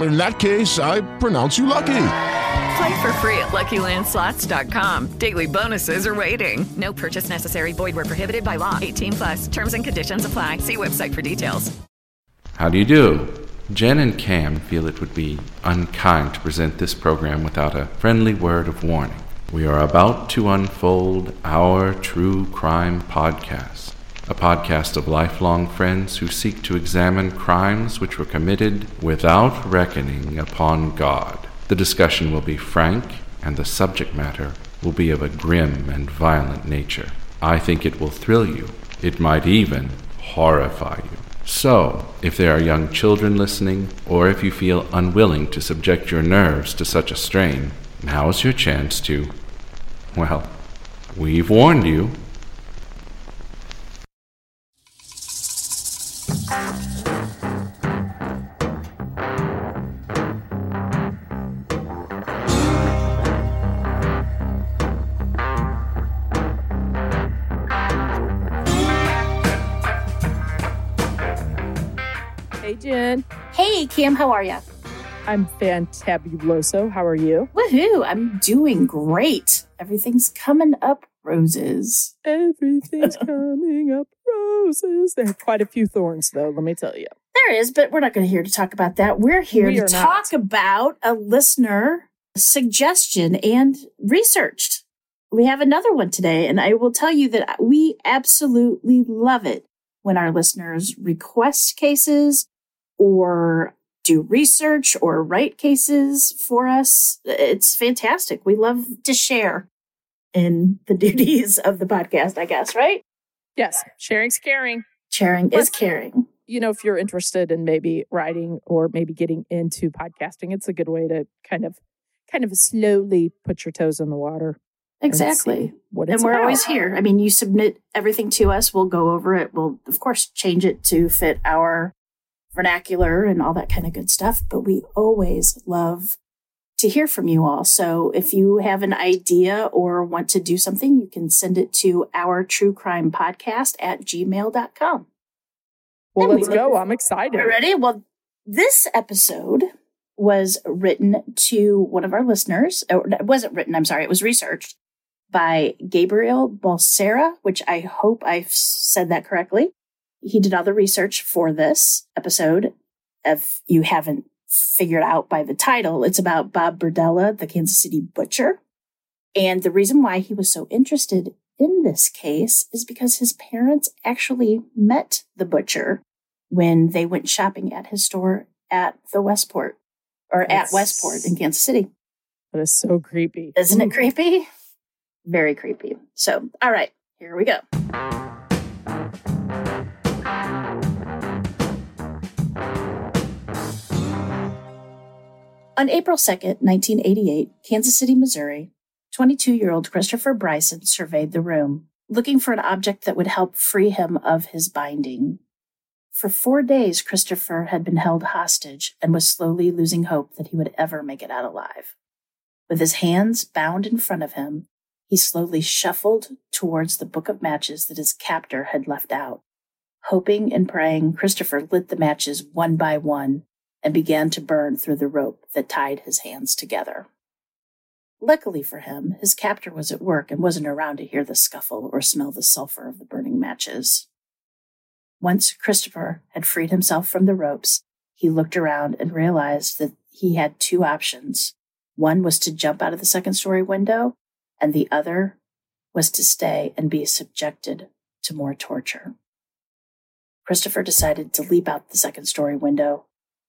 In that case, I pronounce you lucky. Play for free at LuckyLandSlots.com. Daily bonuses are waiting. No purchase necessary. Void where prohibited by law. 18 plus. Terms and conditions apply. See website for details. How do you do? Jen and Cam feel it would be unkind to present this program without a friendly word of warning. We are about to unfold our true crime podcast, a podcast of lifelong friends who seek to examine crimes which were committed without reckoning upon God. The discussion will be frank, and the subject matter will be of a grim and violent nature. I think it will thrill you. It might even horrify you. So, if there are young children listening, or if you feel unwilling to subject your nerves to such a strain, now's your chance to. Well, we've warned you. Jen. Hey, Cam, how are you? I'm fantabuloso. How are you? Woohoo! I'm doing great. Everything's coming up roses. Everything's coming up roses. There are quite a few thorns, though, let me tell you. There is, but we're not going to here to talk about that. We're here We to talk not. about a listener suggestion and researched. We have another one today, and I will tell you that we absolutely love it when our listeners request cases or do research or write cases for us. It's fantastic. We love to share in the duties of the podcast, I guess, right? Yes, sharing's caring. Sharing is caring. You know, if you're interested in maybe writing or maybe getting into podcasting, it's a good way to kind of kind of slowly put your toes in the water. and Exactly. What And we're about. always here. I mean, you submit everything to us, we'll go over it. We'll, of course, change it to fit our vernacular and all that kind of good stuff. But we always love to hear from you all. So if you have an idea or want to do something, you can send it to our true crime podcast at gmail.com. Well, Yeah, let's we- go. I'm excited. You ready? Well, this episode was written to one of our listeners. Or it wasn't written, I'm sorry, it was researched by Gabriel Balsera, which I hope I've said that correctly. He did all the research for this episode. If you haven't figured out by the title, it's about Bob Berdella, the Kansas City butcher. And the reason why he was so interested in this case is because his parents actually met the butcher when they went shopping at his store at the Westport or That's- at Westport in Kansas City. That is so creepy. Isn't it mm. creepy? Very creepy. So, all right, here we go. On April 2nd, 1988, Kansas City, Missouri, 22 year old Christopher Bryson surveyed the room, looking for an object that would help free him of his binding. For four days, Christopher had been held hostage and was slowly losing hope that he would ever make it out alive. With his hands bound in front of him, he slowly shuffled towards the book of matches that his captor had left out. Hoping and praying, Christopher lit the matches one by one and began to burn through the rope that tied his hands together. Luckily for him, his captor was at work and wasn't around to hear the scuffle or smell the sulfur of the burning matches. Once Christopher had freed himself from the ropes, he looked around and realized that he had two options. One was to jump out of the second story window, and the other was to stay and be subjected to more torture. Christopher decided to leap out the second story window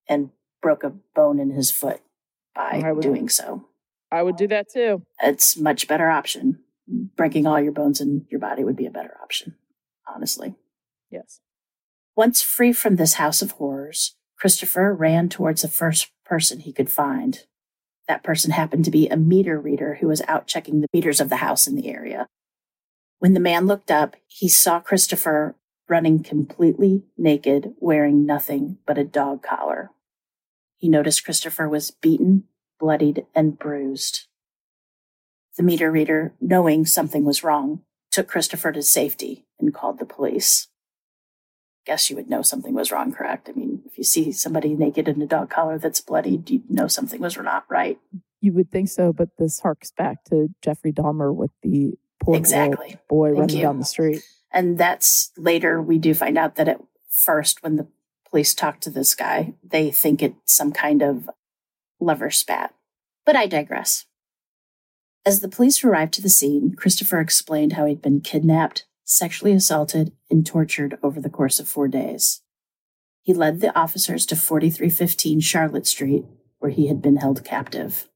and broke a bone in his foot by would, doing so. I would do that too. It's much better option. Breaking all your bones in your body would be a better option, honestly. Yes. Once free from this house of horrors, Christopher ran towards the first person he could find. That person happened to be a meter reader who was out checking the meters of the house in the area. When the man looked up, he saw Christopher running completely naked, wearing nothing but a dog collar. He noticed Christopher was beaten, bloodied, and bruised. The meter reader, knowing something was wrong, took Christopher to safety and called the police. Guess you would know something was wrong, correct? I mean, if you see somebody naked in a dog collar that's bloodied, you know something was not right. You would think so, but this harks back to Jeffrey Dahmer with the poor exactly. boy Thank running you. down the street. And that's later we do find out that at first, when the police talk to this guy, they think it's some kind of lover spat. But I digress. As the police arrived to the scene, Christopher explained how he'd been kidnapped, sexually assaulted, and tortured over the course of four days. He led the officers to 4315 Charlotte Street, where he had been held captive.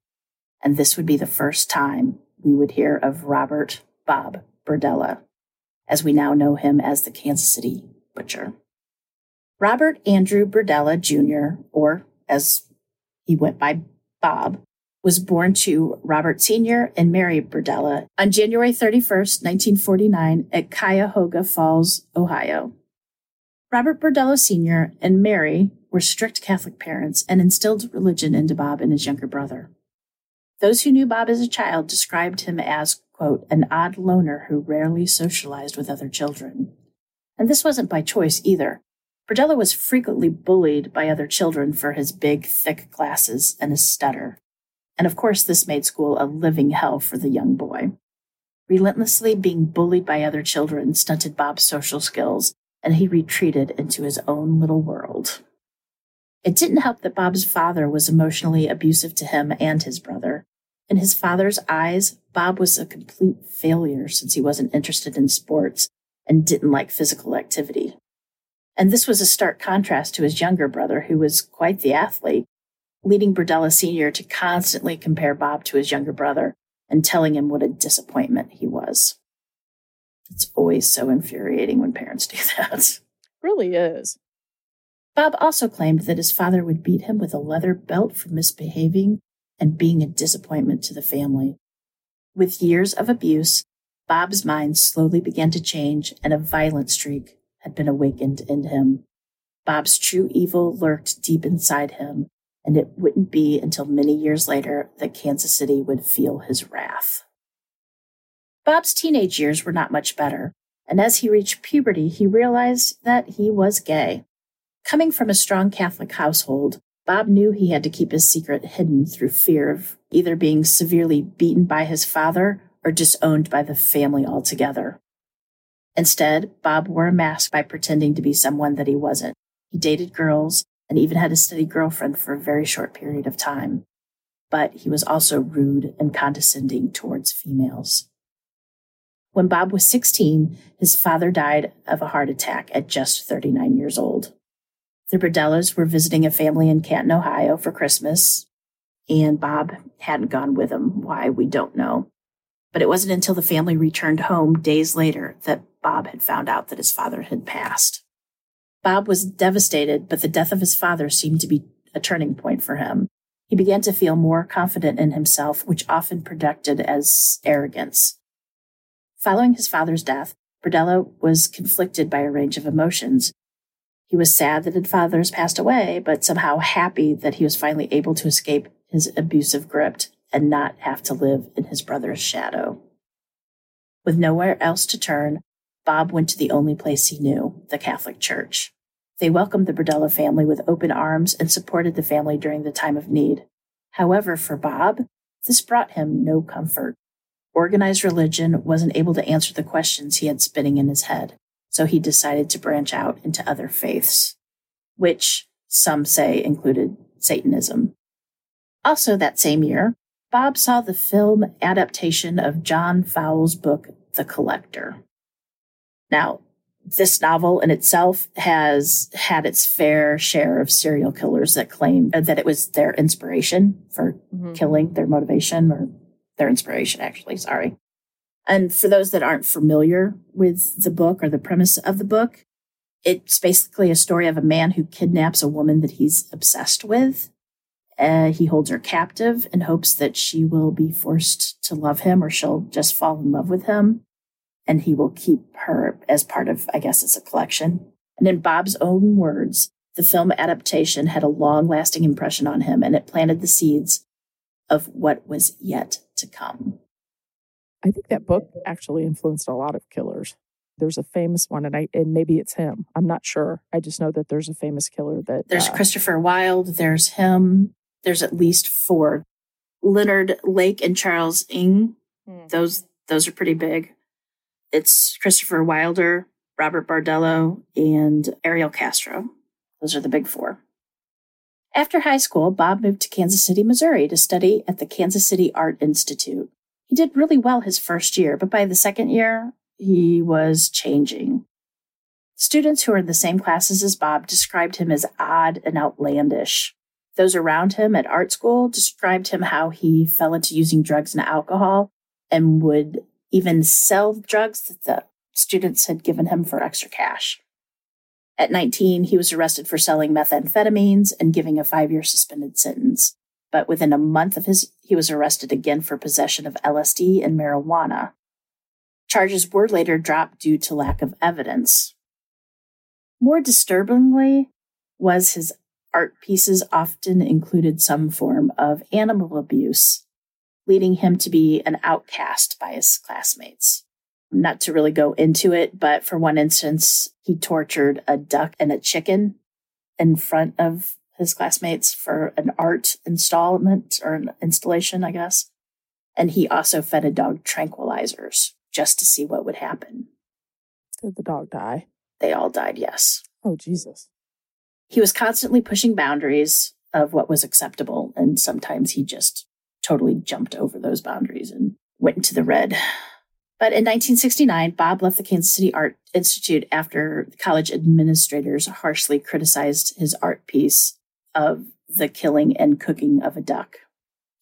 And this would be the first time we would hear of Robert Bob Berdella, as we now know him as the Kansas City Butcher. Robert Andrew Berdella Jr., or as he went by Bob, was born to Robert Sr. and Mary Berdella on January 31st, 1949, at Cuyahoga Falls, Ohio. Robert Berdella Sr. and Mary were strict Catholic parents and instilled religion into Bob and his younger brother. Those who knew Bob as a child described him as, quote, an odd loner who rarely socialized with other children. And this wasn't by choice either. Berdella was frequently bullied by other children for his big, thick glasses and his stutter. And of course, this made school a living hell for the young boy. Relentlessly being bullied by other children stunted Bob's social skills, and he retreated into his own little world. It didn't help that Bob's father was emotionally abusive to him and his brother. In his father's eyes, Bob was a complete failure since he wasn't interested in sports and didn't like physical activity. And this was a stark contrast to his younger brother, who was quite the athlete, leading Berdella Sr. to constantly compare Bob to his younger brother and telling him what a disappointment he was. It's always so infuriating when parents do that. Really is. Bob also claimed that his father would beat him with a leather belt for misbehaving and being a disappointment to the family. With years of abuse, Bob's mind slowly began to change and a violent streak had been awakened in him. Bob's true evil lurked deep inside him, and it wouldn't be until many years later that Kansas City would feel his wrath. Bob's teenage years were not much better, and as he reached puberty, he realized that he was gay. Coming from a strong Catholic household, Bob knew he had to keep his secret hidden through fear of either being severely beaten by his father or disowned by the family altogether. Instead, Bob wore a mask by pretending to be someone that he wasn't. He dated girls and even had a steady girlfriend for a very short period of time. But he was also rude and condescending towards females. When Bob was 16, his father died of a heart attack at just 39 years old. The Berdellas were visiting a family in Canton, Ohio for Christmas, and Bob hadn't gone with them. Why, we don't know. But it wasn't until the family returned home days later that Bob had found out that his father had passed. Bob was devastated, but the death of his father seemed to be a turning point for him. He began to feel more confident in himself, which often projected as arrogance. Following his father's death, Berdella was conflicted by a range of emotions. He was sad that his father father's passed away, but somehow happy that he was finally able to escape his abusive grip and not have to live in his brother's shadow. With nowhere else to turn, Bob went to the only place he knew the Catholic Church. They welcomed the Berdella family with open arms and supported the family during the time of need. However, for Bob, this brought him no comfort. Organized religion wasn't able to answer the questions he had spinning in his head, so he decided to branch out into other faiths, which some say included Satanism. Also, that same year, Bob saw the film adaptation of John Fowles' book, The Collector. Now, this novel in itself has had its fair share of serial killers that claim that it was their inspiration for mm-hmm. killing, their motivation, or their inspiration, actually. Sorry. And for those that aren't familiar with the book or the premise of the book, it's basically a story of a man who kidnaps a woman that he's obsessed with. Uh, he holds her captive and hopes that she will be forced to love him or she'll just fall in love with him and he will keep her as part of, I guess it's a collection. And in Bob's own words, the film adaptation had a long lasting impression on him and it planted the seeds of what was yet to come. I think that book actually influenced a lot of killers. There's a famous one, and I and maybe it's him. I'm not sure. I just know that there's a famous killer that there's uh, Christopher Wilde. There's him. There's at least four. Leonard Lake and Charles Ng. Hmm. Those those are pretty big. It's Christopher Wilder, Robert Bardello, and Ariel Castro. Those are the big four. After high school, Bob moved to Kansas City, Missouri to study at the Kansas City Art Institute. He did really well his first year, but by the second year, he was changing. Students who were in the same classes as Bob described him as odd and outlandish. Those around him at art school described him how he fell into using drugs and alcohol and would even sell drugs that the students had given him for extra cash. At 19, he was arrested for selling methamphetamines and giving a five year suspended sentence. But within a month of his, he was arrested again for possession of LSD and marijuana. Charges were later dropped due to lack of evidence. More disturbingly was his art pieces often included some form of animal abuse leading him to be an outcast by his classmates. Not to really go into it, but for one instance, he tortured a duck and a chicken in front of his classmates for an art installment or an installation, I guess. And he also fed a dog tranquilizers just to see what would happen. Did the dog die? They all died, yes. Oh, Jesus. He was constantly pushing boundaries of what was acceptable, and sometimes he just totally jumped over those boundaries and went into the red. But in 1969, Bob left the Kansas City Art Institute after college administrators harshly criticized his art piece of the killing and cooking of a duck.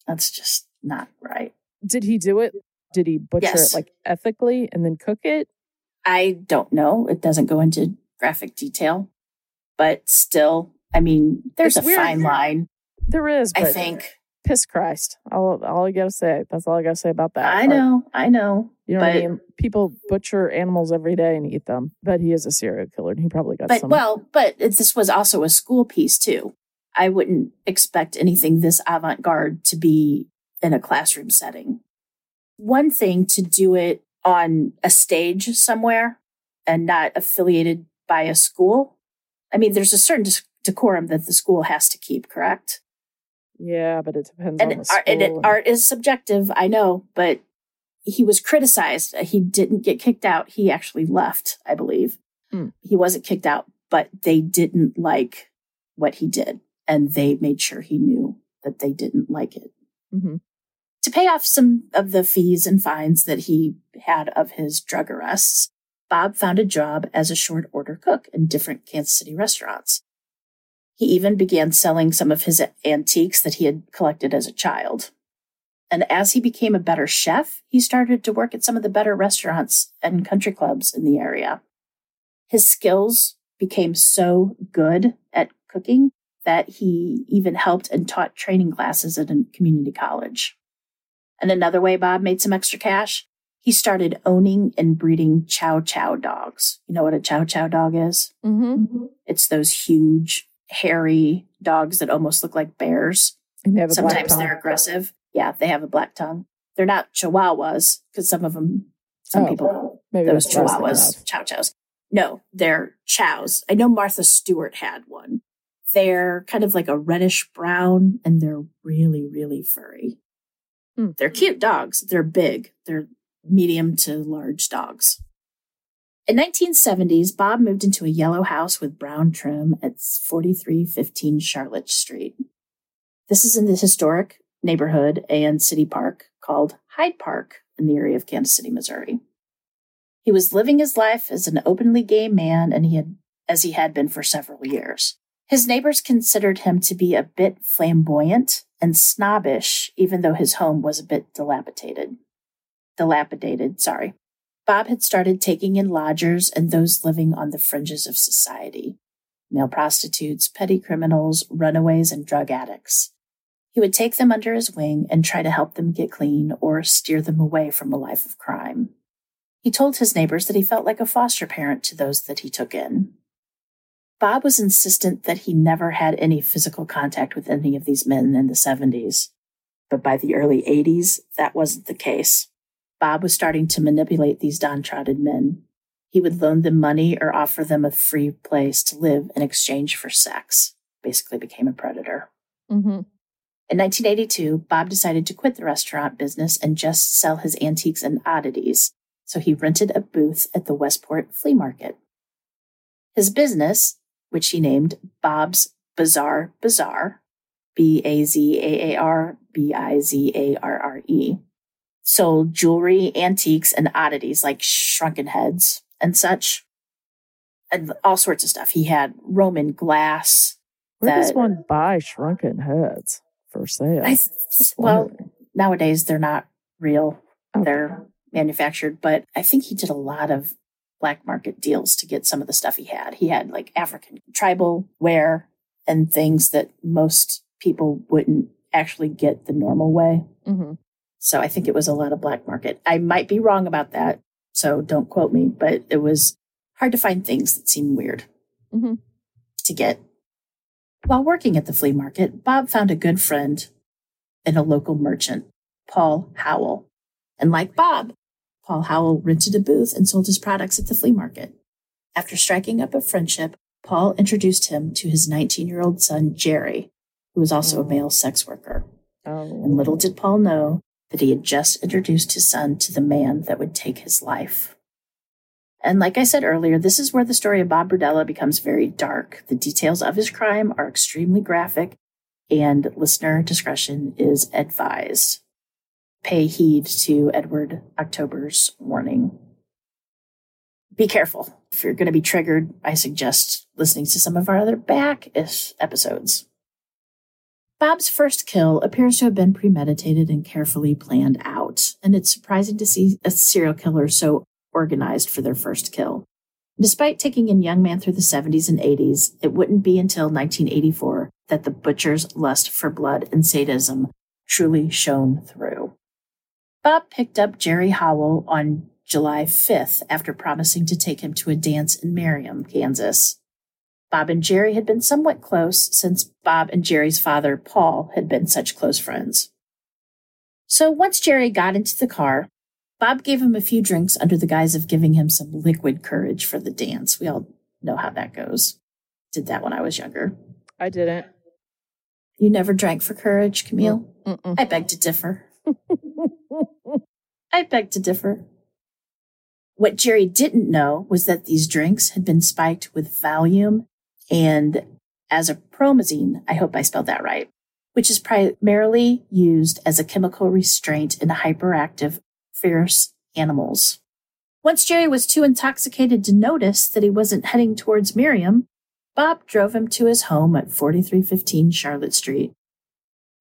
That's just not right. Did he do it? Did he butcher yes. it like ethically and then cook it? I don't know. It doesn't go into graphic detail, but still, I mean, there's it's a weird. fine line. There is, I think piss Christ. All all I gotta say. That's all I gotta say about that. I part. know, I know. You know but, what I mean? People butcher animals every day and eat them. But he is a serial killer, and he probably got but, some. Well, but this was also a school piece too. I wouldn't expect anything this avant garde to be in a classroom setting. One thing to do it on a stage somewhere and not affiliated by a school. I mean, there's a certain decorum that the school has to keep, correct? Yeah, but it depends and on art, and it, art is subjective, I know, but he was criticized. He didn't get kicked out. He actually left, I believe. Hmm. He wasn't kicked out, but they didn't like what he did, and they made sure he knew that they didn't like it. Mm-hmm. To pay off some of the fees and fines that he had of his drug arrests, Bob found a job as a short order cook in different Kansas City restaurants. He even began selling some of his antiques that he had collected as a child. And as he became a better chef, he started to work at some of the better restaurants and country clubs in the area. His skills became so good at cooking that he even helped and taught training classes at a community college. And another way Bob made some extra cash, he started owning and breeding chow chow dogs. You know what a chow chow dog is? Mm-hmm. It's those huge hairy dogs that almost look like bears. And they have Sometimes they're aggressive. Yeah, they have a black tongue. They're not chihuahuas because some of them, some oh, people call those chihuahuas chow chows. No, they're chows. I know Martha Stewart had one. They're kind of like a reddish brown and they're really, really furry. Hmm. They're cute dogs. They're big. They're medium to large dogs. In 1970s, Bob moved into a yellow house with brown trim at 4315 Charlotte Street. This is in the historic neighborhood and city park called Hyde Park in the area of Kansas City, Missouri. He was living his life as an openly gay man and he had as he had been for several years. His neighbors considered him to be a bit flamboyant and snobbish, even though his home was a bit dilapidated. Dilapidated, sorry. Bob had started taking in lodgers and those living on the fringes of society male prostitutes, petty criminals, runaways, and drug addicts. He would take them under his wing and try to help them get clean or steer them away from a life of crime. He told his neighbors that he felt like a foster parent to those that he took in. Bob was insistent that he never had any physical contact with any of these men in the 70s. But by the early 80s, that wasn't the case. Bob was starting to manipulate these downtrodden men. He would loan them money or offer them a free place to live in exchange for sex. Basically, became a predator. Mm-hmm. In 1982, Bob decided to quit the restaurant business and just sell his antiques and oddities, so he rented a booth at the Westport Flea Market. His business, which he named Bob's Bizarre Bazaar, B A Z A A R B I Z A R R E, sold jewelry, antiques, and oddities like shrunken heads and such, and all sorts of stuff. He had Roman glass. Where does one buy shrunken heads for sale? I Just well, nowadays they're not real. Okay. They're manufactured, but I think he did a lot of black market deals to get some of the stuff he had. He had like African tribal wear and things that most people wouldn't actually get the normal way. Mhm. So I think it was a lot of black market. I might be wrong about that, so don't quote me, but it was hard to find things that seemed weird Mhm. to get. While working at the flea market, Bob found a good friend and a local merchant, Paul Howell. And like Bob, Paul Howell rented a booth and sold his products at the flea market. After striking up a friendship, Paul introduced him to his 19 year old son, Jerry, who was also a mm. male sex worker. Oh. And little did Paul know that he had just introduced his son to the man that would take his life. And like I said earlier, this is where the story of Bob Berdella becomes very dark. The details of his crime are extremely graphic, and listener discretion is advised. Pay heed to Edward October's warning. Be careful. If you're going to be triggered, I suggest listening to some of our other back ish episodes. Bob's first kill appears to have been premeditated and carefully planned out, and it's surprising to see a serial killer so organized for their first kill. Despite taking in young man through the 70s and 80s, it wouldn't be until 1984 that the butcher's lust for blood and sadism truly shone through. Bob picked up Jerry Howell on July 5th after promising to take him to a dance in Merriam, Kansas. Bob and Jerry had been somewhat close since Bob and Jerry's father, Paul, had been such close friends. So once Jerry got into the car, Bob gave him a few drinks under the guise of giving him some liquid courage for the dance. We all know how that goes. Did that when I was younger. I didn't. You never drank for courage, Camille? Mm-mm. I beg to differ. I beg to differ. What Jerry didn't know was that these drinks had been spiked with Valium and acepromazine. I hope I spelled that right, which is primarily used as a chemical restraint in hyperactive, fierce animals. Once Jerry was too intoxicated to notice that he wasn't heading towards Merriam, Bob drove him to his home at 4315 Charlotte Street.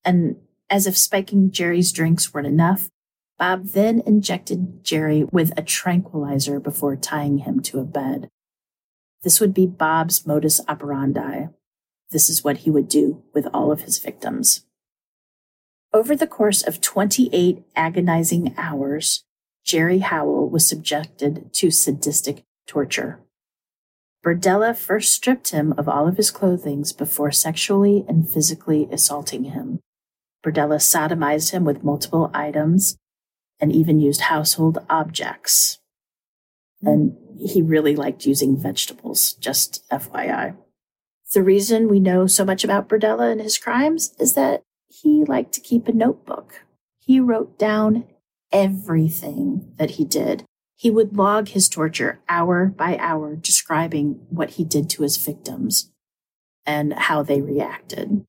And as if spiking Jerry's drinks weren't enough, Bob then injected Jerry with a tranquilizer before tying him to a bed. This would be Bob's modus operandi. This is what he would do with all of his victims. Over the course of 28 agonizing hours, Jerry Howell was subjected to sadistic torture. Berdella first stripped him of all of his clothing before sexually and physically assaulting him. Berdella sodomized him with multiple items and even used household objects. Hmm. And he really liked using vegetables, just FYI. The reason we know so much about Berdella and his crimes is that he liked to keep a notebook. He wrote down everything that he did. He would log his torture hour by hour, describing what he did to his victims and how they reacted.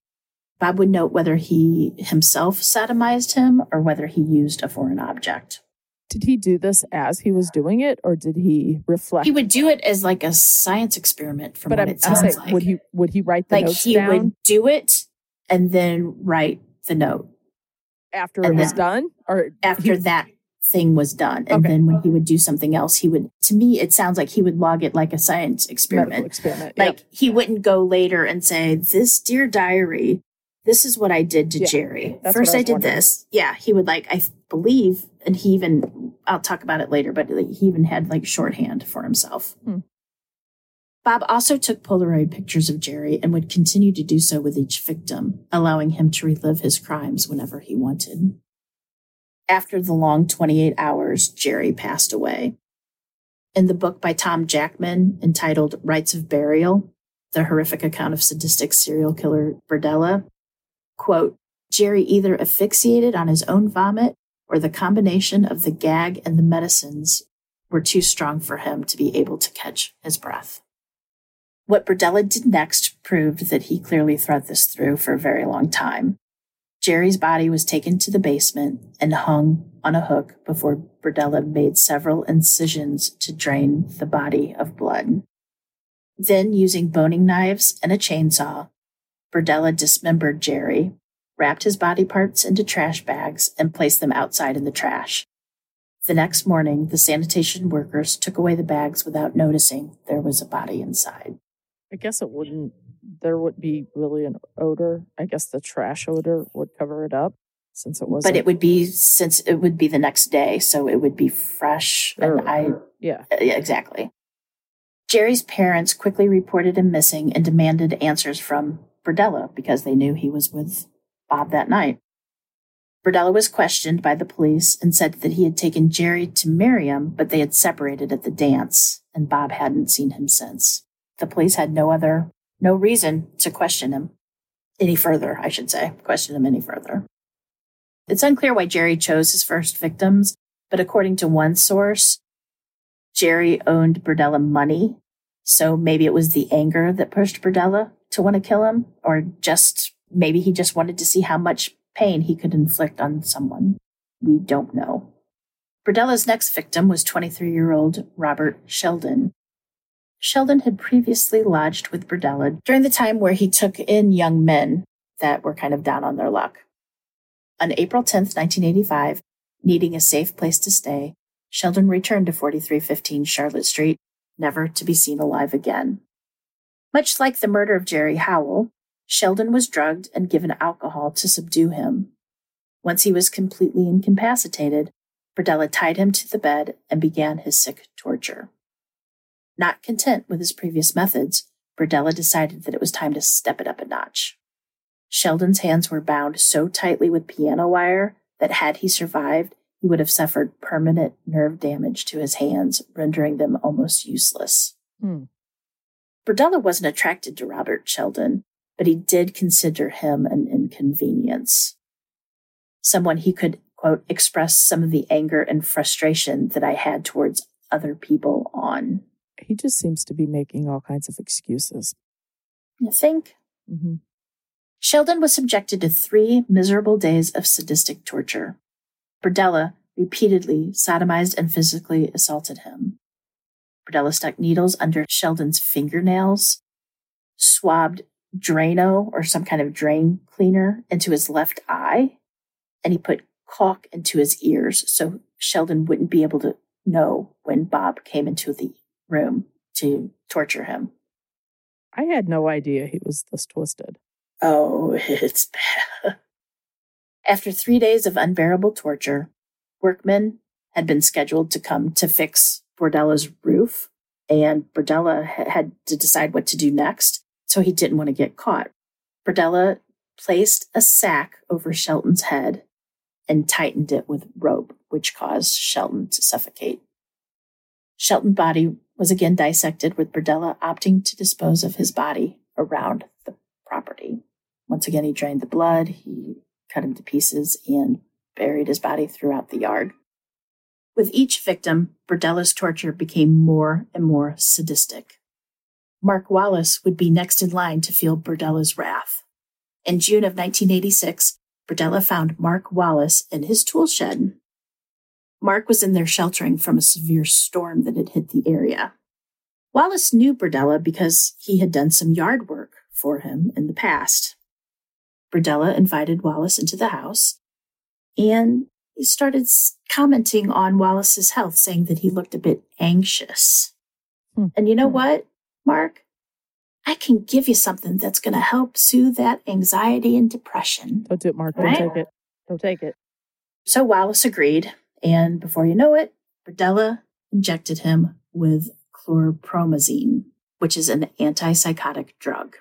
Bob would note whether he himself sodomized him or whether he used a foreign object. Did he do this as he was doing it, or did he reflect? He would do it as like a science experiment, from but what I'm, it sounds saying, like. would he would he write the like notes he down would do it and then write the note after and it was then- done, or after he- that thing was done. And Okay. then when he would do something else, he would, to me, it sounds like he would log it like a science experiment. medical experiment. experiment? Like Yep. he wouldn't go later and say, This dear diary, this is what I did to Yeah, Jerry. First I I, did wondering. this. Yeah. He would like, I believe, and he even, I'll talk about it later, but he even had like shorthand for himself. Hmm. Bob also took Polaroid pictures of Jerry and would continue to do so with each victim, allowing him to relive his crimes whenever he wanted. After the long 28 hours, Jerry passed away. In the book by Tom Jackman entitled Rites of Burial, the horrific account of sadistic serial killer Berdella, quote, Jerry either asphyxiated on his own vomit or the combination of the gag and the medicines were too strong for him to be able to catch his breath. What Berdella did next proved that he clearly thought this through for a very long time. Jerry's body was taken to the basement and hung on a hook before Berdella made several incisions to drain the body of blood. Then, using boning knives and a chainsaw, Berdella dismembered Jerry, wrapped his body parts into trash bags, and placed them outside in the trash. The next morning, the sanitation workers took away the bags without noticing there was a body inside. I guess it wouldn't. There would be really an odor. I guess the trash odor would cover it up, since it wasn't. But it would be since it would be the next day, so it would be fresh. And I Yeah. Uh, Yeah, exactly. Jerry's parents quickly reported him missing and demanded answers from Berdella because they knew he was with Bob that night. Berdella was questioned by the police and said that he had taken Jerry to Merriam, but they had separated at the dance, and Bob hadn't seen him since. The police had no other, no reason to question him any further, I should say, question him any further. It's unclear why Jerry chose his first victims, but according to one source, Jerry owned Berdella money. So maybe it was the anger that pushed Berdella to want to kill him, or just maybe he just wanted to see how much pain he could inflict on someone. We don't know. Berdella's next victim was 23 year old Robert Sheldon. Sheldon had previously lodged with Berdella during the time where he took in young men that were kind of down on their luck. On April 10th, 1985, needing a safe place to stay, Sheldon returned to 4315 Charlotte Street, never to be seen alive again. Much like the murder of Jerry Howell, Sheldon was drugged and given alcohol to subdue him. Once he was completely incapacitated, Berdella tied him to the bed and began his sick torture. Not content with his previous methods, Berdella decided that it was time to step it up a notch. Sheldon's hands were bound so tightly with piano wire that had he survived, he would have suffered permanent nerve damage to his hands, rendering them almost useless. Hmm. Berdella wasn't attracted to Robert Sheldon, but he did consider him an inconvenience. Someone he could, quote, express some of the anger and frustration that I had towards other people on. He just seems to be making all kinds of excuses. You think? hmm Sheldon was subjected to three miserable days of sadistic torture. Berdella repeatedly sodomized and physically assaulted him. Berdella stuck needles under Sheldon's fingernails, swabbed Drano or some kind of drain cleaner into his left eye, and he put caulk into his ears so Sheldon wouldn't be able to know when Bob came into the room to torture him. I had no idea he was this twisted. Oh, it's bad. After three days of unbearable torture, workmen had been scheduled to come to fix Berdella's roof, and Berdella had to decide what to do next, so he didn't want to get caught. Berdella placed a sack over Sheldon's head and tightened it with rope, which caused Shelton to suffocate. Sheldon's body was again dissected, with Bordella opting to dispose of his body around the property. Once again, he drained the blood, he cut him to pieces, and buried his body throughout the yard. With each victim, Berdella's torture became more and more sadistic. Mark Wallace would be next in line to feel Berdella's wrath. In June of 1986, Berdella found Mark Wallace in his tool shed. Mark was in there sheltering from a severe storm that had hit the area. Wallace knew Berdella because he had done some yard work for him in the past. Berdella invited Wallace into the house and started commenting on Wallace's health, saying that he looked a bit anxious. Hmm. And you know hmm. what, Mark? I can give you something that's going to help soothe that anxiety and depression. Don't do it, Mark. Don't take it. Don't take it. So Wallace agreed. And before you know it, Berdella injected him with chlorpromazine, which is an antipsychotic drug.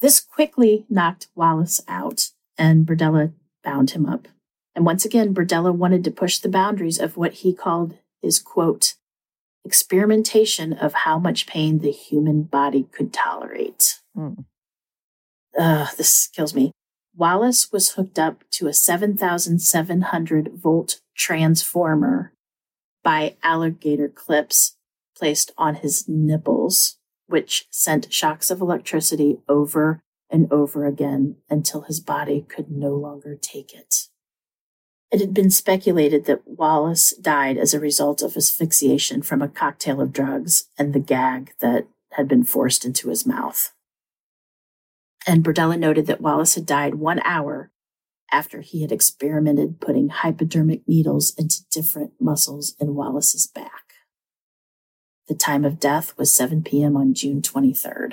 This quickly knocked Wallace out, and Berdella bound him up. And once again, Berdella wanted to push the boundaries of what he called his quote, experimentation of how much pain the human body could tolerate. Mm. Uh, this kills me. Wallace was hooked up to a 7,700 volt transformer by alligator clips placed on his nipples, which sent shocks of electricity over and over again until his body could no longer take it. It had been speculated that Wallace died as a result of asphyxiation from a cocktail of drugs and the gag that had been forced into his mouth. And Berdella noted that Wallace had died one hour after he had experimented putting hypodermic needles into different muscles in Wallace's back. The time of death was 7 p.m. on June 23rd.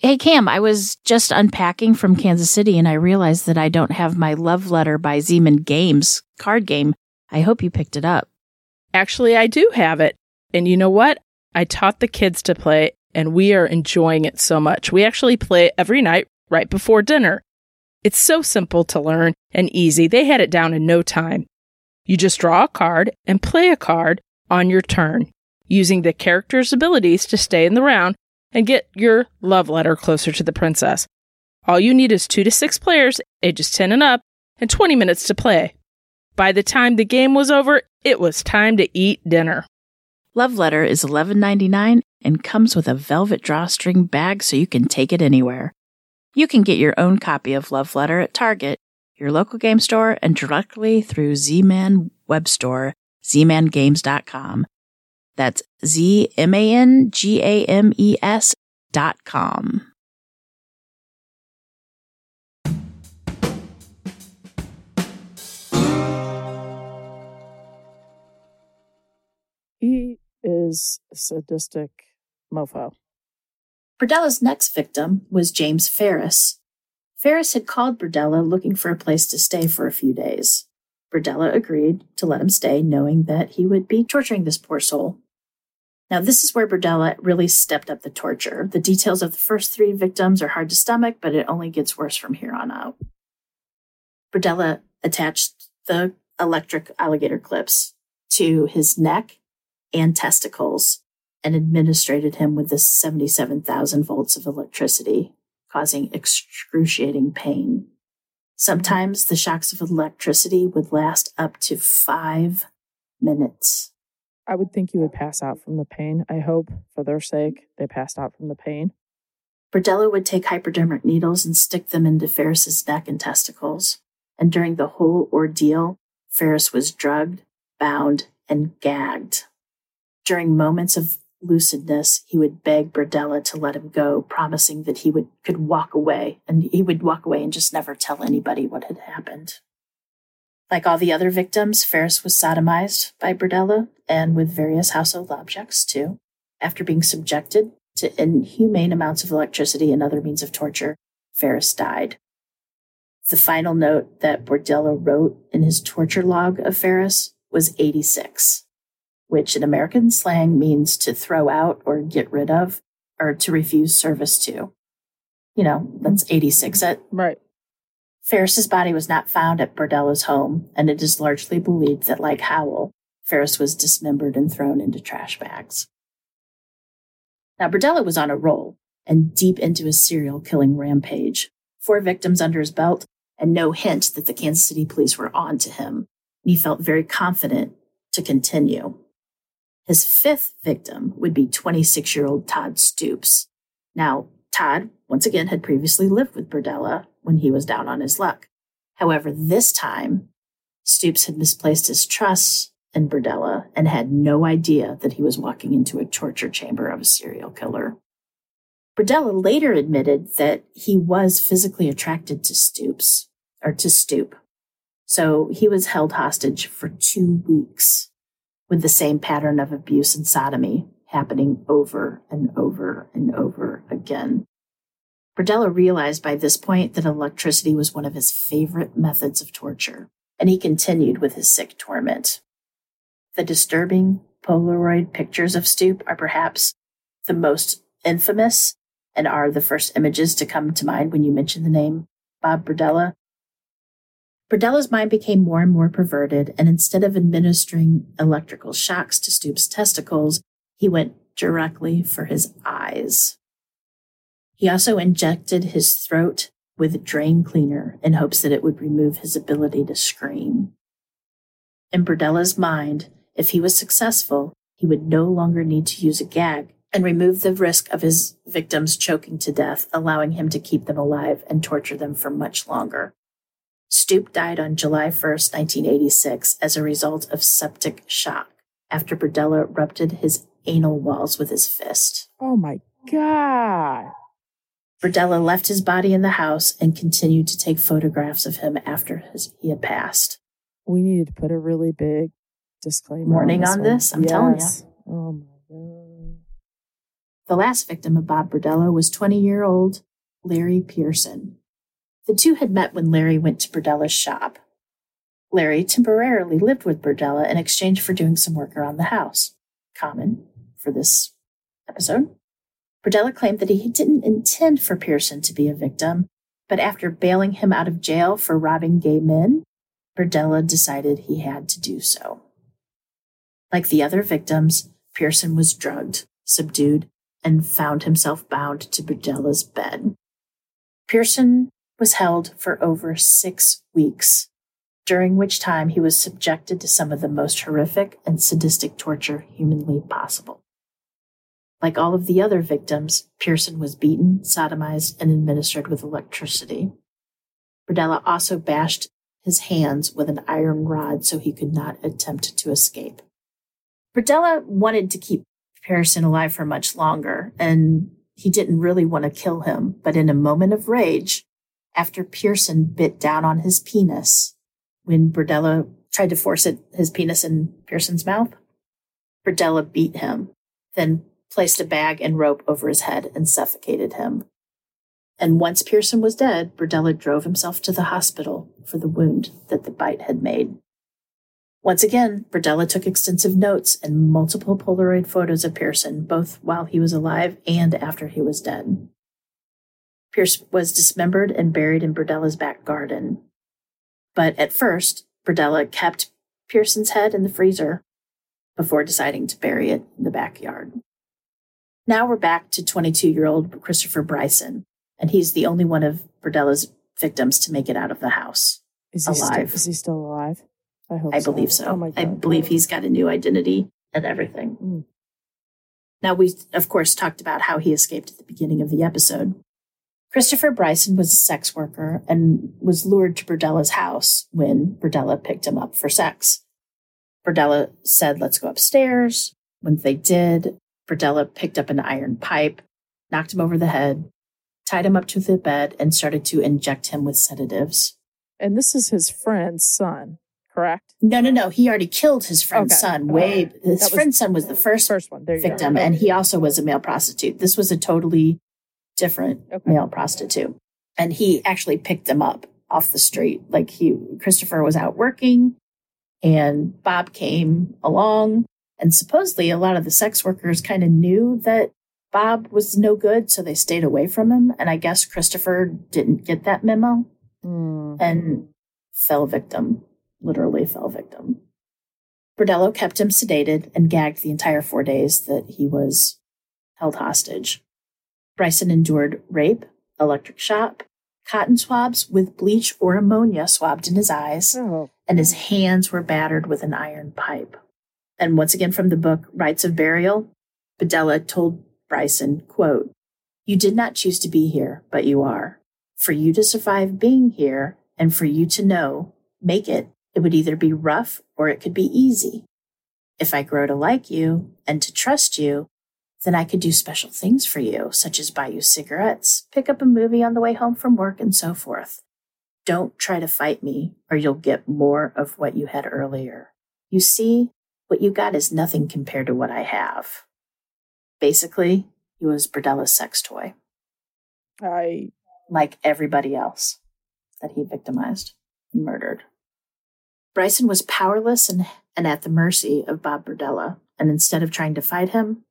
Hey, Cam, I was just unpacking from Kansas City and I realized that I don't have my love letter by Z-Man Games card game. I hope you picked it up. Actually, I do have it. And you know what? I taught the kids to play and we are enjoying it so much. We actually play every night right before dinner. It's so simple to learn and easy. They had it down in no time. You just draw a card and play a card on your turn, using the character's abilities to stay in the round and get your love letter closer to the princess. All you need is two to six players, ages 10 and up, and 20 minutes to play. By the time the game was over, it was time to eat dinner. Love Letter is $11.99 and comes with a velvet drawstring bag so you can take it anywhere. You can get your own copy of Love Letter at Target, your local game store, and directly through Z-Man web store, zmangames.com. That's Z M A N G A M E S dot com. He is a sadistic mofo. Berdella's next victim was James Ferris. Ferris had called Berdella looking for a place to stay for a few days. Berdella agreed to let him stay, knowing that he would be torturing this poor soul. Now, this is where Berdella really stepped up the torture. The details of the first three victims are hard to stomach, but it only gets worse from here on out. Berdella attached the electric alligator clips to his neck and testicles and administrated him with this 77,000 volts of electricity causing excruciating pain. Sometimes the shocks of electricity would last up to five minutes. I would think you would pass out from the pain. I hope, for their sake, they passed out from the pain. Berdella would take hypodermic needles and stick them into Ferris's neck and testicles. And during the whole ordeal, Ferris was drugged, bound, and gagged. During moments of lucidness, he would beg Berdella to let him go, promising that he would could walk away, and he would walk away and just never tell anybody what had happened. Like all the other victims, Ferris was sodomized by Berdella and with various household objects too. After being subjected to inhumane amounts of electricity and other means of torture, Ferris died. The final note that Berdella wrote in his torture log of Ferris was 86 which in American slang means to throw out or get rid of or to refuse service to. You know, that's 86 it. Right. Ferris's body was not found at Berdella's home, and it is largely believed that, like Howell, Ferris was dismembered and thrown into trash bags. Now, Berdella was on a roll and deep into his serial killing rampage. Four victims under his belt, and no hint that the Kansas City police were on to him. He felt very confident to continue. His fifth victim would be 26 year old Todd Stoops. Now, Todd, once again, had previously lived with Berdella when he was down on his luck. However, this time, Stoops had misplaced his trust in Berdella and had no idea that he was walking into a torture chamber of a serial killer. Berdella later admitted that he was physically attracted to Stoops, or to Stoop. So he was held hostage for two weeks with the same pattern of abuse and sodomy happening over and over and over again. Berdella realized by this point that electricity was one of his favorite methods of torture, and he continued with his sick torment. The disturbing Polaroid pictures of Stoop are perhaps the most infamous and are the first images to come to mind when you mention the name Bob Berdella. Berdella's mind became more and more perverted, and instead of administering electrical shocks to Stoop's testicles, he went directly for his eyes. He also injected his throat with drain cleaner in hopes that it would remove his ability to scream. In Berdella's mind, if he was successful, he would no longer need to use a gag and remove the risk of his victims choking to death, allowing him to keep them alive and torture them for much longer. Stoop died on July 1st, 1986, as a result of septic shock after Berdella ruptured his anal walls with his fist. Oh my God. Berdella left his body in the house and continued to take photographs of him after his, he had passed. We needed to put a really big disclaimer Warning on this, on I'm this telling you. Oh my God. The last victim of Bob Berdella was 20 year old Larry Pearson. The two had met when Larry went to Berdella's shop. Larry temporarily lived with Berdella in exchange for doing some work around the house. Common for this episode. Berdella claimed that he didn't intend for Pearson to be a victim, but after bailing him out of jail for robbing gay men, Berdella decided he had to do so. Like the other victims, Pearson was drugged, subdued, and found himself bound to Berdella's bed. Pearson was held for over six weeks, during which time he was subjected to some of the most horrific and sadistic torture humanly possible. Like all of the other victims, Pearson was beaten, sodomized, and administered with electricity. Berdella also bashed his hands with an iron rod so he could not attempt to escape. Berdella wanted to keep Pearson alive for much longer, and he didn't really want to kill him, but in a moment of rage, after Pearson bit down on his penis when Berdella tried to force it, his penis in Pearson's mouth. Berdella beat him, then placed a bag and rope over his head and suffocated him. And once Pearson was dead, Berdella drove himself to the hospital for the wound that the bite had made. Once again, Berdella took extensive notes and multiple Polaroid photos of Pearson, both while he was alive and after he was dead. Pierce was dismembered and buried in Berdella's back garden. But at first, Berdella kept Pearson's head in the freezer before deciding to bury it in the backyard. Now we're back to 22 year old Christopher Bryson, and he's the only one of Berdella's victims to make it out of the house Is he still, alive. is he still alive? I hope. I believe so. Oh I believe he's got a new identity and everything. Mm. Now, we, of course, talked about how he escaped at the beginning of the episode. Christopher Bryson was a sex worker and was lured to Berdella's house when Berdella picked him up for sex. Berdella said, Let's go upstairs. When they did, Berdella picked up an iron pipe, knocked him over the head, tied him up to the bed, and started to inject him with sedatives. And this is his friend's son, correct? No, no, no. He already killed his friend's Okay. son. Way his friend's son was the first, First one. Victim, go. and he also was a male prostitute. This was a totally different Okay. male prostitute, and he actually picked them up off the street. Like he, Christopher was out working, and Bob came along, and supposedly a lot of the sex workers kind of knew that Bob was no good, so they stayed away from him. And I guess Christopher didn't get that memo Mm. and fell victim, literally fell victim. Berdella kept him sedated and gagged the entire four days that he was held hostage. Bryson endured rape, electric shock, cotton swabs with bleach or ammonia swabbed in his eyes, Oh. and his hands were battered with an iron pipe. And once again from the book Rites of Burial, Berdella told Bryson, quote, You did not choose to be here, but you are. For you to survive being here and for you to know, make it, it would either be rough or it could be easy. If I grow to like you and to trust you, then I could do special things for you, such as buy you cigarettes, pick up a movie on the way home from work, and so forth. Don't try to fight me, or you'll get more of what you had earlier. You see, what you got is nothing compared to what I have. Basically, he was Berdella's sex toy, I like everybody else that he victimized and murdered. Bryson was powerless and, and at the mercy of Bob Berdella, and instead of trying to fight him,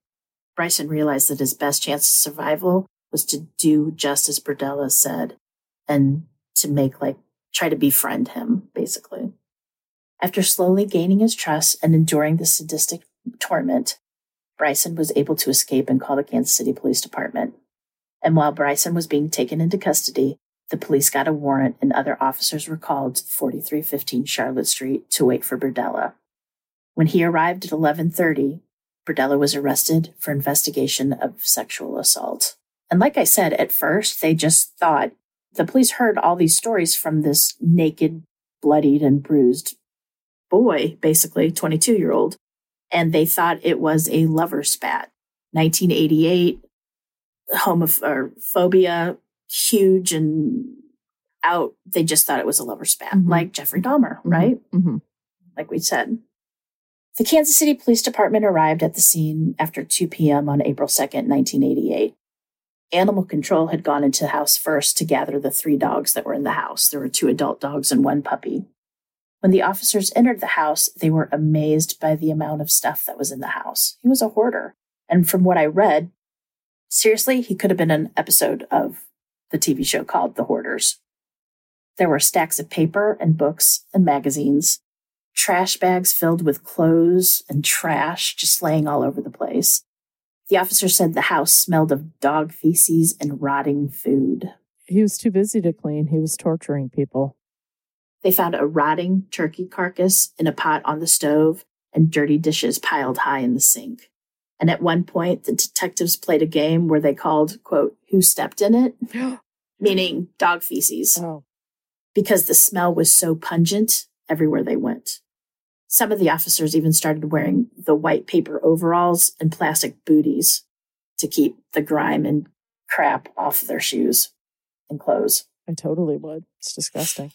Bryson realized that his best chance of survival was to do just as Berdella said and to make like try to befriend him, basically. After slowly gaining his trust and enduring the sadistic torment, Bryson was able to escape and call the Kansas City Police Department. And while Bryson was being taken into custody, the police got a warrant and other officers were called to 4315 Charlotte Street to wait for Berdella. When he arrived at 1130, Berdella was arrested for investigation of sexual assault. And like I said, at first, they just thought the police heard all these stories from this naked, bloodied, and bruised boy, basically, 22 year old, and they thought it was a lover spat. 1988, homophobia, huge and out. They just thought it was a lover spat, Mhm. like Jeffrey Dahmer, right? mhm. like we said. The Kansas City Police Department arrived at the scene after 2 p.m. on April 2nd, 1988. Animal control had gone into the house first to gather the three dogs that were in the house. There were two adult dogs and one puppy. When the officers entered the house, they were amazed by the amount of stuff that was in the house. He was a hoarder. And from what I read, seriously, he could have been an episode of the TV show called The Hoarders. There were stacks of paper and books and magazines, trash bags filled with clothes and trash just laying all over the place. The officer said the house smelled of dog feces and rotting food. He was too busy to clean. He was torturing people. They found a rotting turkey carcass in a pot on the stove and dirty dishes piled high in the sink. And at one point, the detectives played a game where they called, quote, who stepped in it? Meaning dog feces. Oh. Because the smell was so pungent everywhere they went. Some of the officers even started wearing the white paper overalls and plastic booties to keep the grime and crap off their shoes and clothes. I totally would. It's disgusting.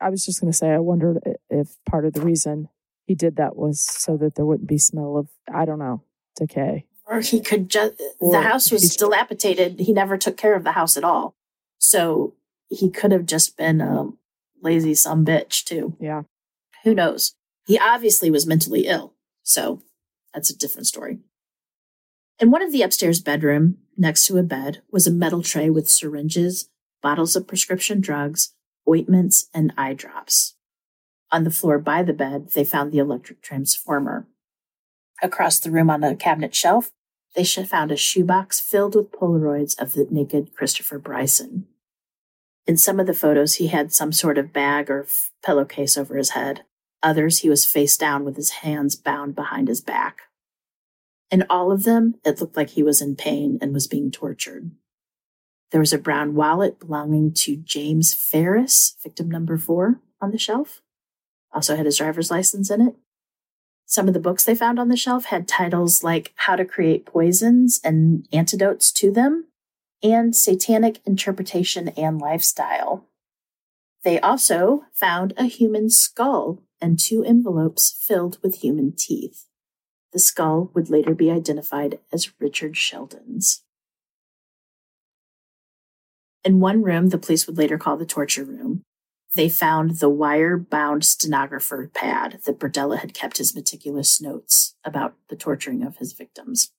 I was just going to say, I wondered if part of the reason he did that was so that there wouldn't be smell of, I don't know, decay. or he could just the house was dilapidated. He never took care of the house at all. So he could have just been a lazy some bitch too. Yeah. who knows? He obviously was mentally ill so that's a different story. In one of the upstairs bedroom next to a bed was a metal tray with syringes bottles of prescription drugs ointments and eye drops on the floor by the bed they found the electric transformer across the room on a cabinet shelf they found a shoebox filled with Polaroids of the naked Christopher Bryson. In some of the photos, he had some sort of bag or f- pillowcase over his head. Others, he was face down with his hands bound behind his back. In all of them, it looked like he was in pain and was being tortured. There was a brown wallet belonging to James Ferris, victim number four, on the shelf. Also had his driver's license in it. Some of the books they found on the shelf had titles like How to Create Poisons and Antidotes to Them, and Satanic Interpretation and Lifestyle. They also found a human skull and two envelopes filled with human teeth. The skull would later be identified as Richard Sheldon's. In one room, the police would later call the torture room, they found the wire bound stenographer pad that Berdella had kept his meticulous notes about the torturing of his victims.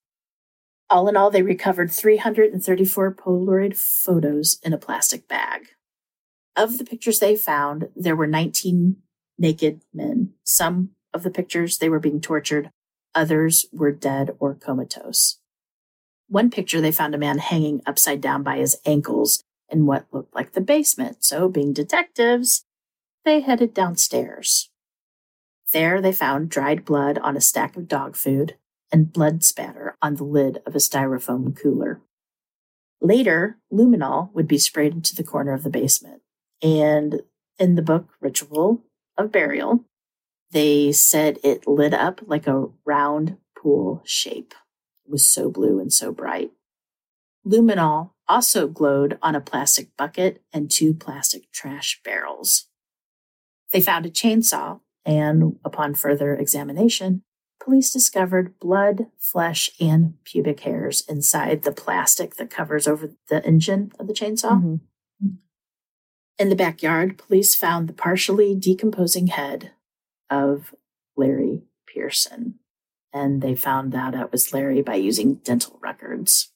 All in all, they recovered 334 Polaroid photos in a plastic bag. Of the pictures they found, there were 19 naked men. Some of the pictures they were being tortured, others were dead or comatose. One picture they found a man hanging upside down by his ankles in what looked like the basement. So, being detectives, they headed downstairs. There, they found dried blood on a stack of dog food and blood spatter on the lid of a styrofoam cooler. Later, luminol would be sprayed into the corner of the basement. And in the book Ritual of Burial, they said it lit up like a round pool shape. It was so blue and so bright. Luminol also glowed on a plastic bucket and two plastic trash barrels. They found a chainsaw, and upon further examination, police discovered blood, flesh, and pubic hairs inside the plastic that covers over the engine of the chainsaw. Mm-hmm. In the backyard, police found the partially decomposing head of Larry Pearson, and they found that it was Larry by using dental records.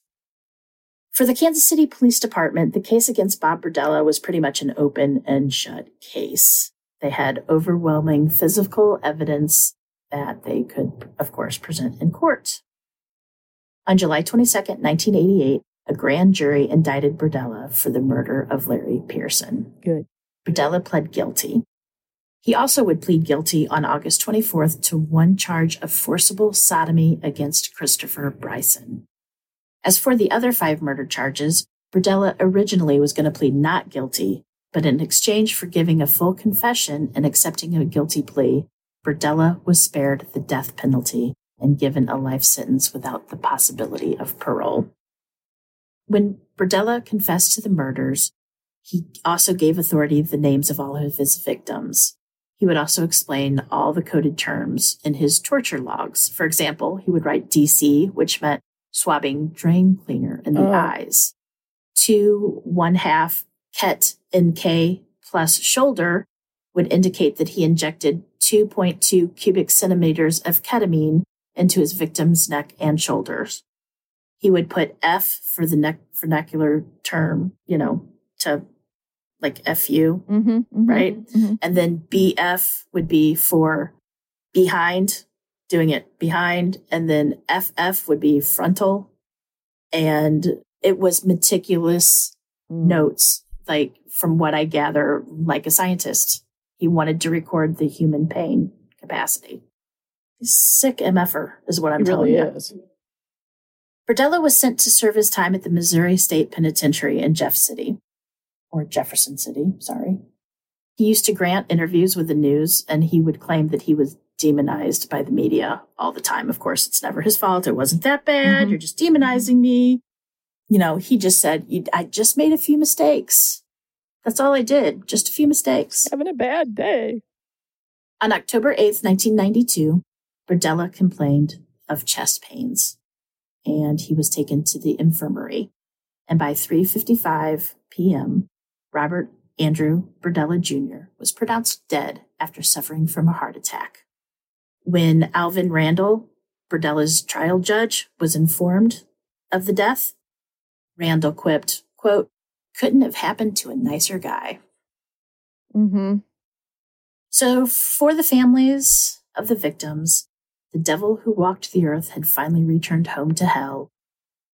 For the Kansas City Police Department, the case against Bob Berdella was pretty much an open and shut case. They had overwhelming physical evidence that they could, of course, present in court. On July 22, 1988, a grand jury indicted Berdella for the murder of Larry Pearson. Good. Berdella pled guilty. He also would plead guilty on August 24th to one charge of forcible sodomy against Christopher Bryson. As for the other five murder charges, Berdella originally was going to plead not guilty, but in exchange for giving a full confession and accepting a guilty plea, Berdella was spared the death penalty and given a life sentence without the possibility of parole. When Berdella confessed to the murders, he also gave authority the names of all of his victims. He would also explain all the coded terms in his torture logs. For example, he would write DC, which meant swabbing drain cleaner in the oh. eyes. Two one half ket in K plus shoulder would indicate that he injected 2.2 cubic centimeters of ketamine into his victim's neck and shoulders. He would put F for the neck vernacular term, you know, to like FU, mm-hmm, mm-hmm, right? Mm-hmm. And then BF would be for behind doing it behind, and then FF would be frontal. And it was meticulous mm. notes, like from what I gather, like a scientist. He wanted to record the human pain capacity. Sick MFer is what I'm he telling really you. Is. Berdella was sent to serve his time at the Missouri State Penitentiary in Jeff City, or Jefferson City, sorry. He used to grant interviews with the news, and he would claim that he was demonized by the media all the time. Of course, it's never his fault. It wasn't that bad. Mm-hmm. You're just demonizing me. You know, he just said, I just made a few mistakes. That's all I did. Just a few mistakes. Having a bad day. On October 8th, 1992, Berdella complained of chest pains and he was taken to the infirmary. And by 3:55 p.m., Robert Andrew Berdella Jr. was pronounced dead after suffering from a heart attack. When Alvin Randall, Berdella's trial judge, was informed of the death, Randall quipped, quote, couldn't have happened to a nicer guy. Mm-hmm. So for the families of the victims, the devil who walked the earth had finally returned home to hell.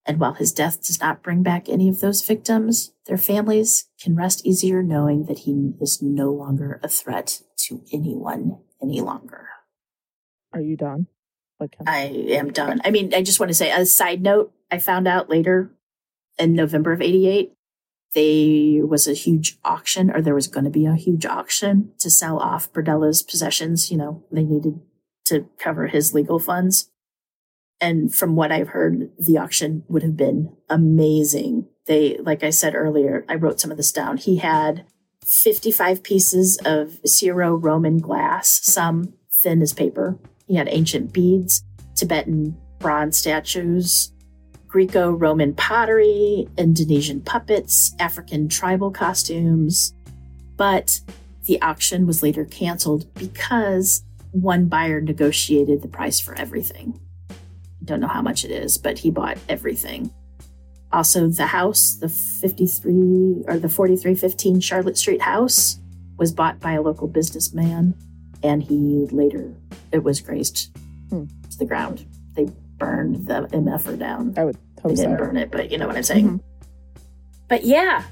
And while his death does not bring back any of those victims, their families can rest easier knowing that he is no longer a threat to anyone any longer. Are you done? Okay. I am done. I mean, I just want to say, a side note, I found out later in November of 88, there was a huge auction, or there was going to be a huge auction to sell off Berdella's possessions. You know, they needed to cover his legal funds. And from what I've heard, the auction would have been amazing. They, like I said earlier, I wrote some of this down. He had 55 pieces of Syro Roman glass, some thin as paper. He had ancient beads, Tibetan bronze statues, Greco Roman pottery, Indonesian puppets, African tribal costumes. But the auction was later canceled because one buyer negotiated the price for everything. Don't know how much it is, but he bought everything. Also, the house, the 53 or the 4315 Charlotte Street house, was bought by a local businessman, and he later it was grazed Hmm. to the ground. They burned the MFR down. I would hope They didn't so. burn it, but you know what I'm saying. Mhm. But yeah,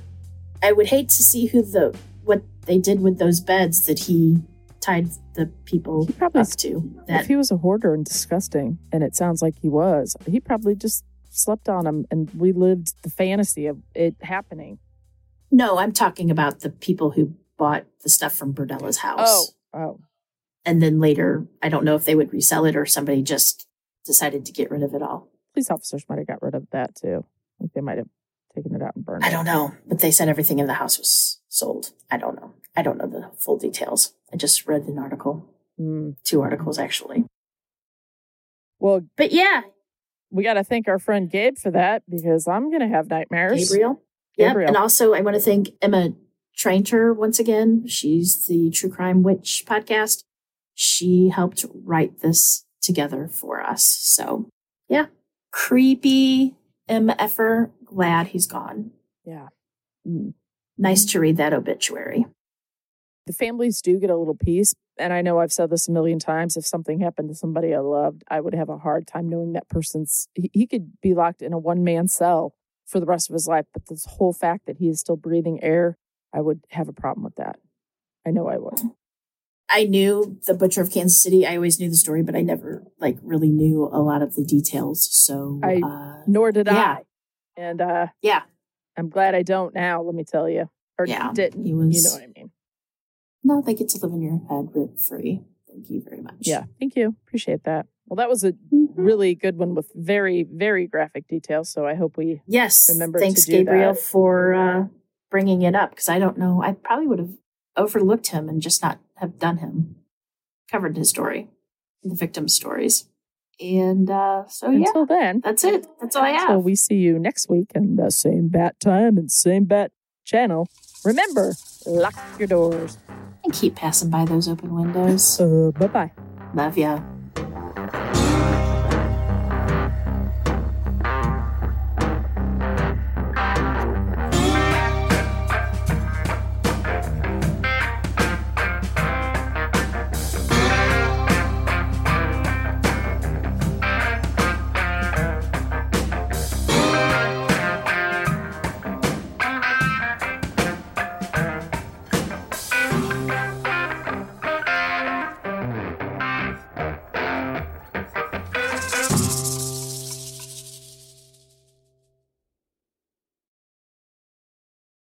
I would hate to see who the what they did with those beds that he tied the people he probably up to. That if he was a hoarder and disgusting, and it sounds like he was, he probably just slept on them, and we lived the fantasy of it happening. no, I'm talking about the people who bought the stuff from Berdella's house. Oh, oh, and then later, I don't know if they would resell it or somebody just decided to get rid of it all. police officers might have got rid of that too. I think they might have taken it out and burned it. I don't know, but they said everything in the house was sold. I don't know. I don't know the full details. I just read an article, Hmm. two articles actually. Well, But yeah, we got to thank our friend Gabe for that because I'm going to have nightmares. Gabriel. Yep. And also, I want to thank Emma Trainter once again. She's the True Crime Witch podcast. She helped write this together for us. So, yeah. Creepy MFer. Glad he's gone. Yeah. Mm. Nice to read that obituary. The families do get a little peace. And I know I've said this a million times. If something happened to somebody I loved, I would have a hard time knowing that person's, he, he could be locked in a one man cell for the rest of his life. But this whole fact that he is still breathing air, I would have a problem with that. I know I would. I knew the Butcher of Kansas City. I always knew the story, but I never like really knew a lot of the details. So, I- uh, Nor did yeah. I. And uh, yeah, I'm glad I don't now, let me tell you. Or Yeah, didn't. he You know what I mean. no, they get to live in your head rent free. Thank you very much. Yeah. Thank you. Appreciate that. Well, that was a Mhm. really good one with very, very graphic details. So I hope we Yes. Remember Thanks, to do Gabriel, that. for uh, bringing it up because I don't know. I probably would have overlooked him and just not have done him, covered his story, the victim's stories. And uh, so, yeah, Until then, that's it. That's all I until have. we see you next week and the same bat time and same bat channel. Remember, lock your doors. and keep passing by those open windows. Uh, bye bye. Love ya.